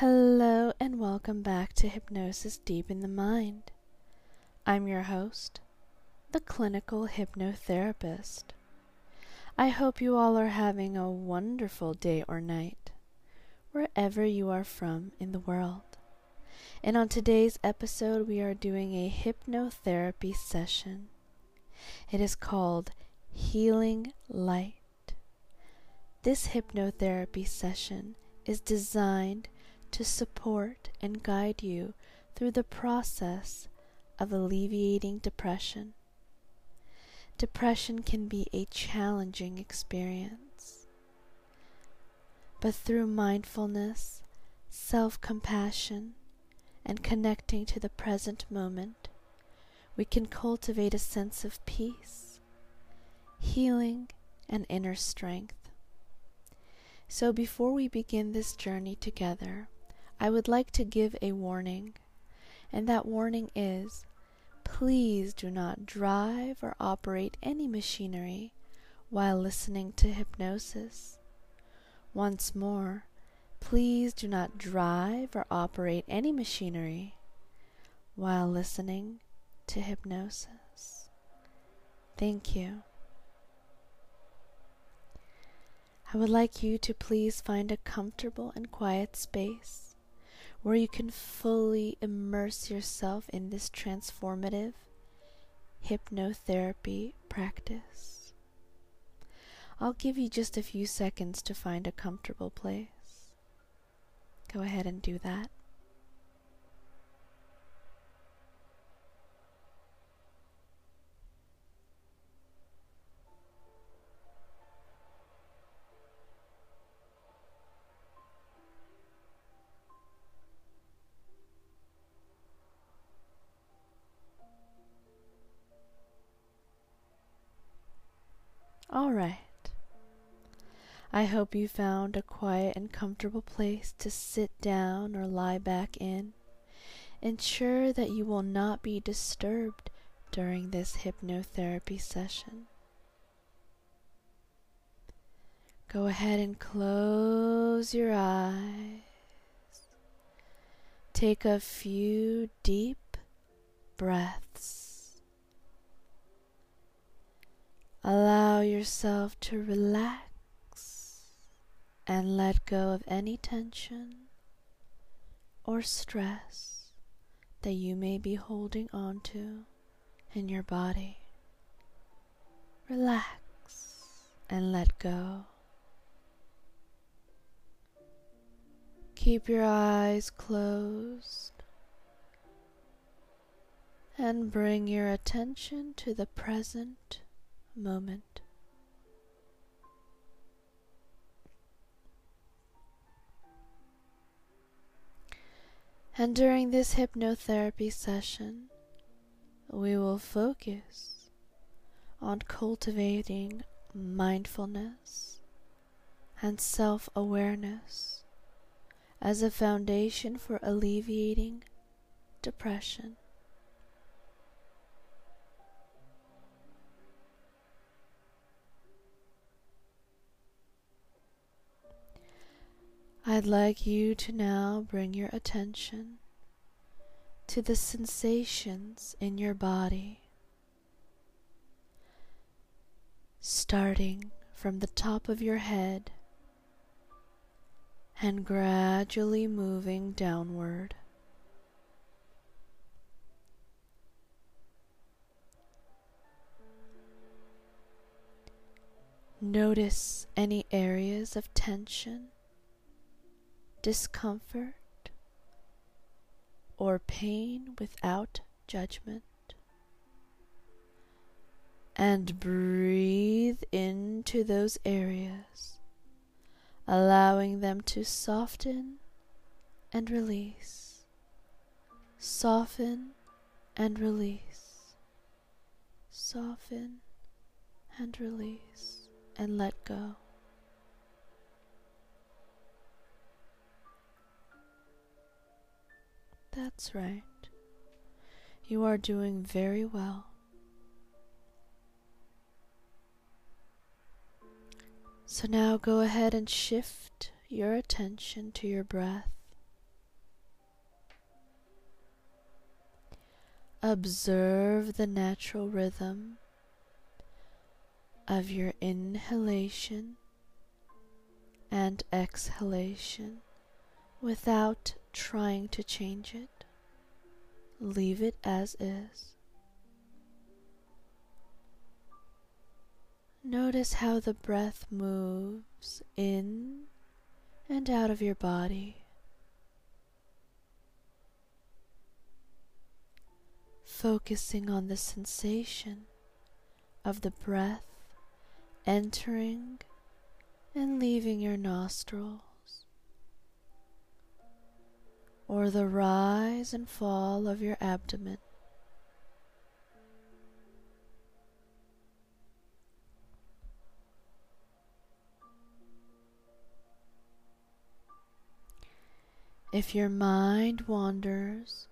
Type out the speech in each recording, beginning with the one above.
Hello, and welcome back to Hypnosis Deep in the Mind. I'm your host, the clinical hypnotherapist. I hope you all are having a wonderful day or night, wherever you are from in the world. And on today's episode, we are doing a hypnotherapy session. It is called Healing Light. This hypnotherapy session is designed to support and guide you through the process of alleviating depression. Depression can be a challenging experience, but through mindfulness, self compassion, and connecting to the present moment, we can cultivate a sense of peace, healing, and inner strength. So, before we begin this journey together, I would like to give a warning, and that warning is please do not drive or operate any machinery while listening to hypnosis. Once more, please do not drive or operate any machinery while listening to hypnosis. Thank you. I would like you to please find a comfortable and quiet space where you can fully immerse yourself in this transformative hypnotherapy practice. I'll give you just a few seconds to find a comfortable place. Go ahead and do that. All right. I hope you found a quiet and comfortable place to sit down or lie back in. Ensure that you will not be disturbed during this hypnotherapy session. Go ahead and close your eyes. Take a few deep breaths. Allow yourself to relax and let go of any tension or stress that you may be holding on to in your body. Relax and let go. Keep your eyes closed and bring your attention to the present moment. And during this hypnotherapy session, we will focus on cultivating mindfulness and self awareness as a foundation for alleviating depression. I'd like you to now bring your attention to the sensations in your body, starting from the top of your head and gradually moving downward. Notice any areas of tension discomfort, or pain without judgment. And breathe into those areas, allowing them to soften and release. Soften and release. Soften and release and let go. That's right. You are doing very well. So now go ahead and shift your attention to your breath. Observe the natural rhythm of your inhalation and exhalation without trying to change it. Leave it as is. Notice how the breath moves in and out of your body. Focusing on the sensation of the breath entering and leaving your nostrils, or the rise and fall of your abdomen. If your mind wanders,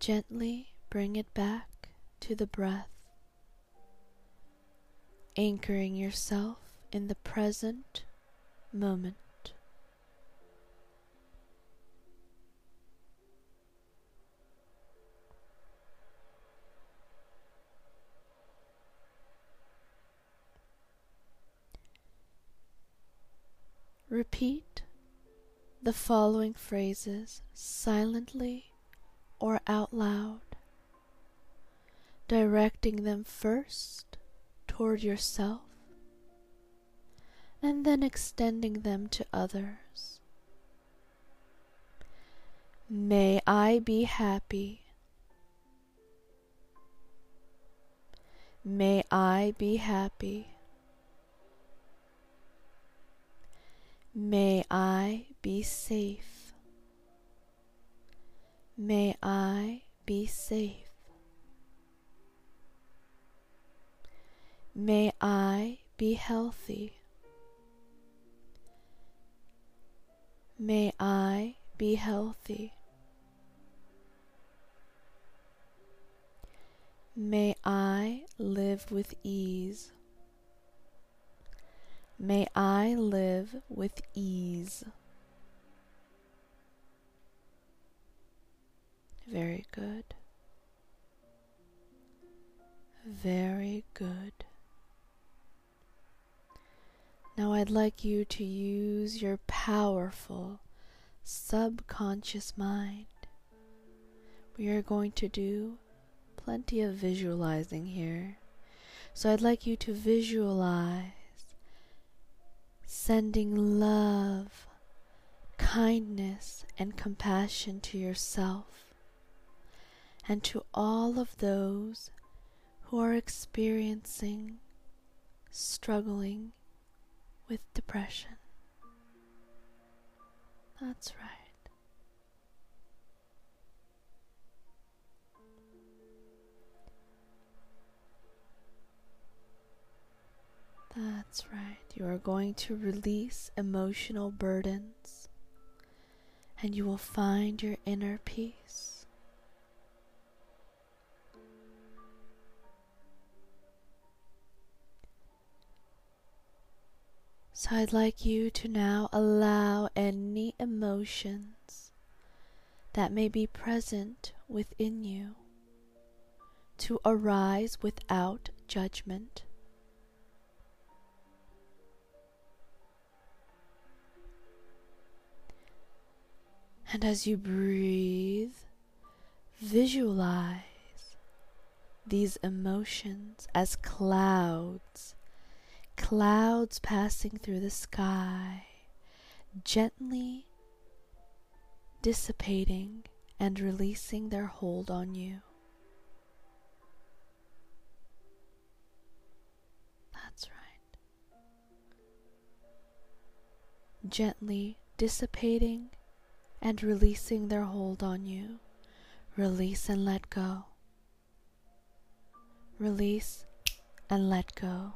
gently bring it back to the breath, anchoring yourself in the present moment. Repeat the following phrases silently or out loud, directing them first toward yourself and then extending them to others. May I be happy. May I be happy. May I be safe. May I be safe. May I be healthy. May I be healthy. May I live with ease. May I live with ease. Very good. Very good. Now I'd like you to use your powerful subconscious mind. We are going to do plenty of visualizing here. So I'd like you to visualize sending love, kindness, and compassion to yourself and to all of those who are experiencing, struggling with depression. That's right. That's right. You are going to release emotional burdens and you will find your inner peace. So I'd like you to now allow any emotions that may be present within you to arise without judgment. And as you breathe, visualize these emotions as clouds, clouds passing through the sky, gently dissipating and releasing their hold on you. That's right. Gently dissipating and releasing their hold on you. Release and let go. Release and let go.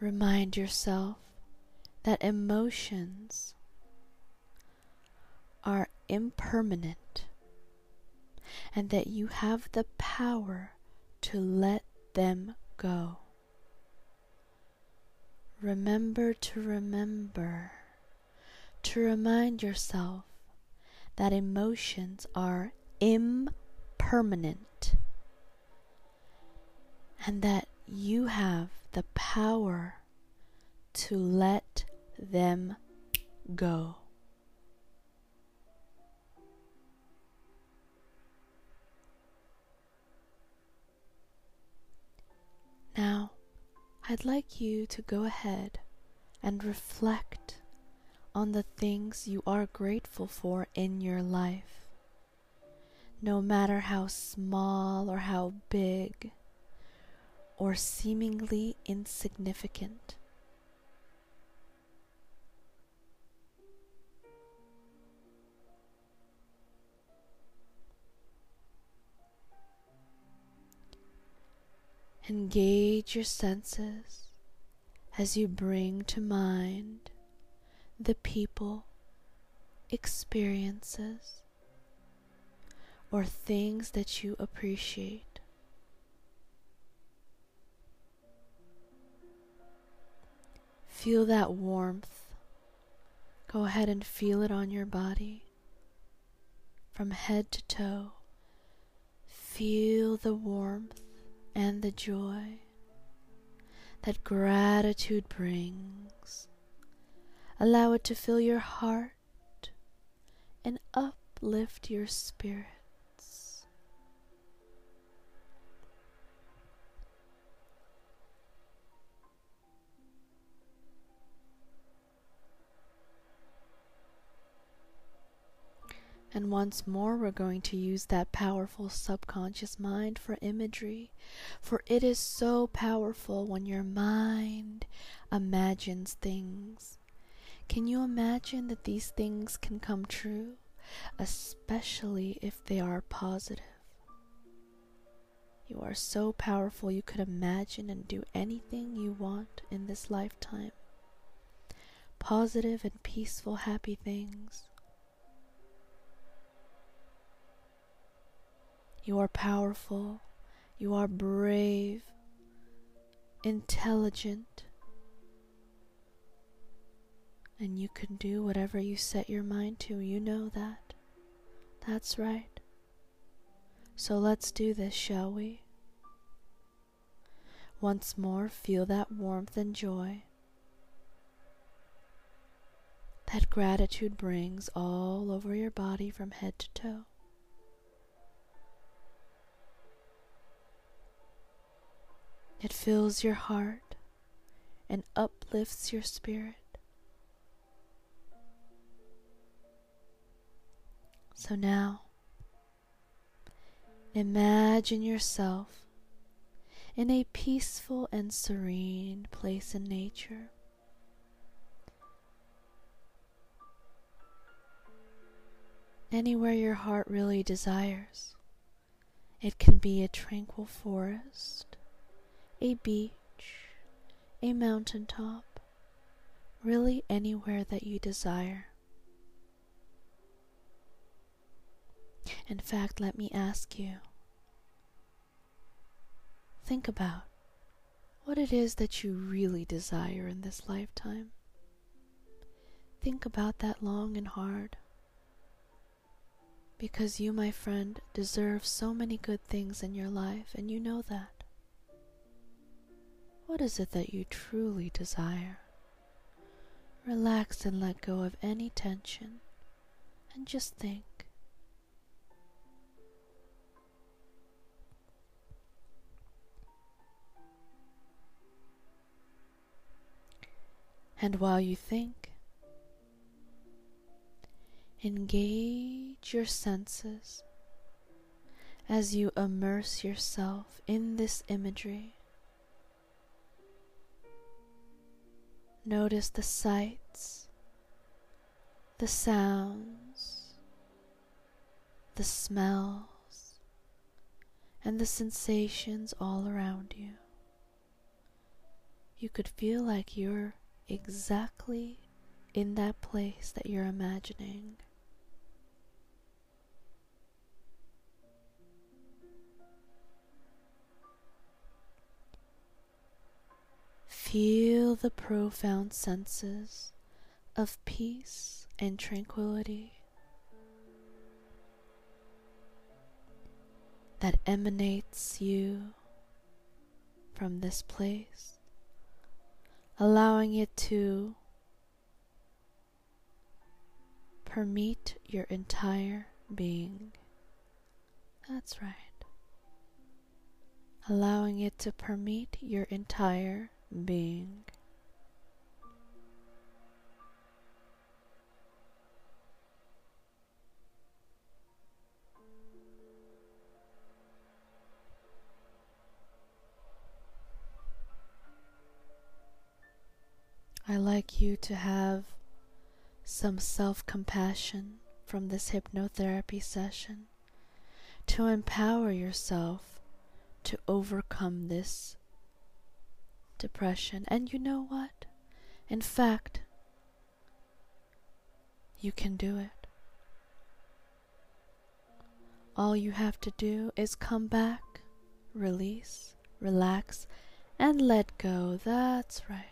Remind yourself that emotions are impermanent and that you have the power to let them go remember to remember to remind yourself that emotions are impermanent and that you have the power to let them go. Now, I'd like you to go ahead and reflect on the things you are grateful for in your life, no matter how small or how big or seemingly insignificant. Engage your senses as you bring to mind the people, experiences, or things that you appreciate. Feel that warmth. Go ahead and feel it on your body from head to toe. Feel the warmth and the joy that gratitude brings. Allow it to fill your heart and uplift your spirit. And once more, we're going to use that powerful subconscious mind for imagery. For it is so powerful when your mind imagines things. Can you imagine that these things can come true? Especially if they are positive. You are so powerful, you could imagine and do anything you want in this lifetime. Positive and peaceful, happy things. You are powerful. You are brave, intelligent, and you can do whatever you set your mind to. You know that. That's right. So let's do this, shall we? Once more, feel that warmth and joy that gratitude brings all over your body from head to toe. It fills your heart and uplifts your spirit. So now, imagine yourself in a peaceful and serene place in nature. Anywhere your heart really desires. It can be a tranquil forest a beach, a mountaintop, really anywhere that you desire. In fact, let me ask you think about what it is that you really desire in this lifetime. Think about that long and hard. Because you, my friend, deserve so many good things in your life, and you know that. What is it that you truly desire? Relax and let go of any tension and just think. And while you think, engage your senses as you immerse yourself in this imagery. Notice the sights, the sounds, the smells, and the sensations all around you. You could feel like you're exactly in that place that you're imagining. Feel the profound senses of peace and tranquility that emanates you from this place, allowing it to permeate your entire being. That's right. Allowing it to permeate your entire being. I like you to have some self compassion from this hypnotherapy session to empower yourself to overcome this depression. And you know what? In fact, you can do it. All you have to do is come back, release, relax, and let go. That's right.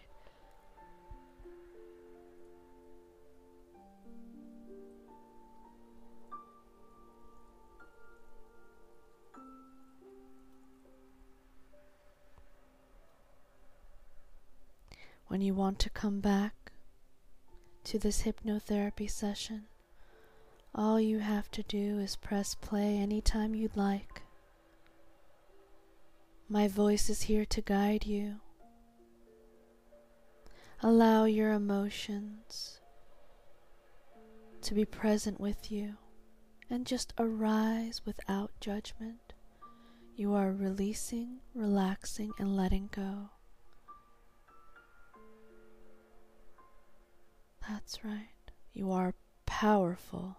When you want to come back to this hypnotherapy session, all you have to do is press play anytime you'd like. My voice is here to guide you. Allow your emotions to be present with you and just arise without judgment. You are releasing, relaxing, and letting go. That's right. You are powerful.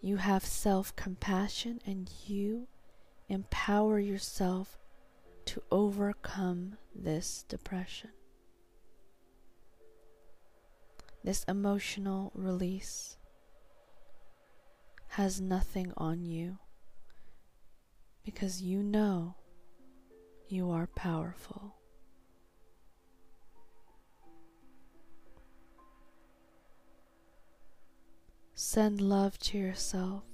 You have self compassion and you empower yourself to overcome this depression. This emotional release has nothing on you because you know you are powerful. Send love to yourself.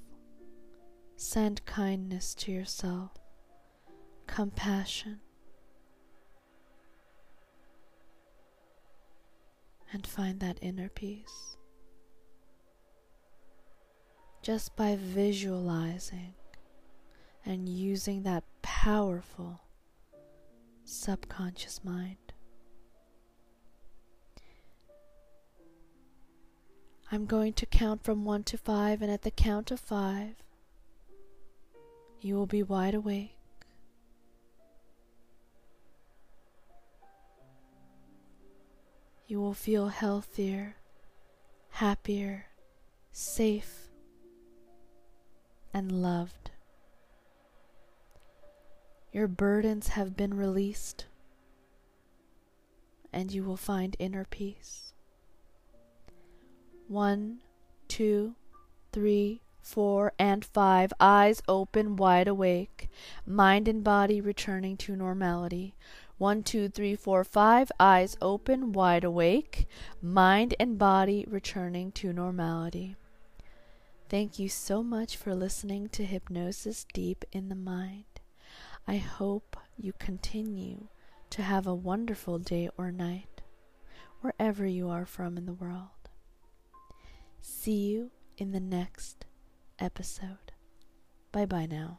Send kindness to yourself. Compassion. And find that inner peace. Just by visualizing and using that powerful subconscious mind. I'm going to count from one to five, and at the count of five, you will be wide awake. You will feel healthier, happier, safe, and loved. Your burdens have been released, and you will find inner peace. One, two, three, four, and five. Eyes open, wide awake. Mind and body returning to normality. One, two, three, four, five. Eyes open, wide awake. Mind and body returning to normality. Thank you so much for listening to Hypnosis Deep in the Mind. I hope you continue to have a wonderful day or night, wherever you are from in the world. See you in the next episode. Bye bye now.